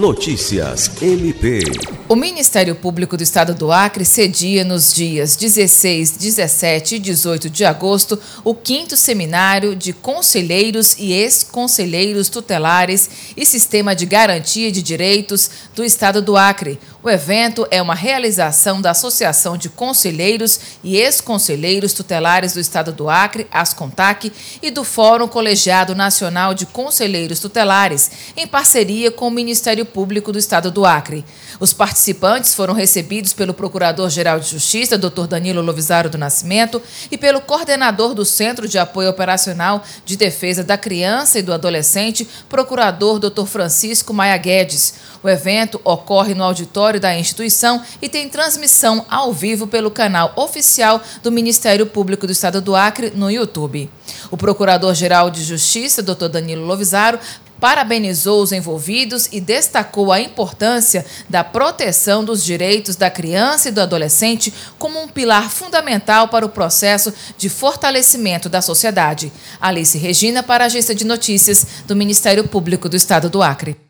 Notícias MP. O Ministério Público do Estado do Acre cedia nos dias 16, 17 e 18 de agosto o quinto seminário de conselheiros e ex-conselheiros tutelares e sistema de garantia de direitos do Estado do Acre. O evento é uma realização da Associação de Conselheiros e Ex-Conselheiros Tutelares do Estado do Acre, ASCONTAC, e do Fórum Colegiado Nacional de Conselheiros Tutelares, em parceria com o Ministério Público do Estado do Acre. Os participantes foram recebidos pelo Procurador-Geral de Justiça, Dr. Danilo Lovisaro do Nascimento, e pelo coordenador do Centro de Apoio Operacional de Defesa da Criança e do Adolescente, Procurador Dr. Francisco Maia Guedes. O evento ocorre no auditório da instituição e tem transmissão ao vivo pelo canal oficial do Ministério Público do Estado do Acre no YouTube. O Procurador-Geral de Justiça, Dr. Danilo Lovisaro, parabenizou os envolvidos e destacou a importância da proteção dos direitos da criança e do adolescente como um pilar fundamental para o processo de fortalecimento da sociedade. Alice Regina, para a Agência de Notícias do Ministério Público do Estado do Acre.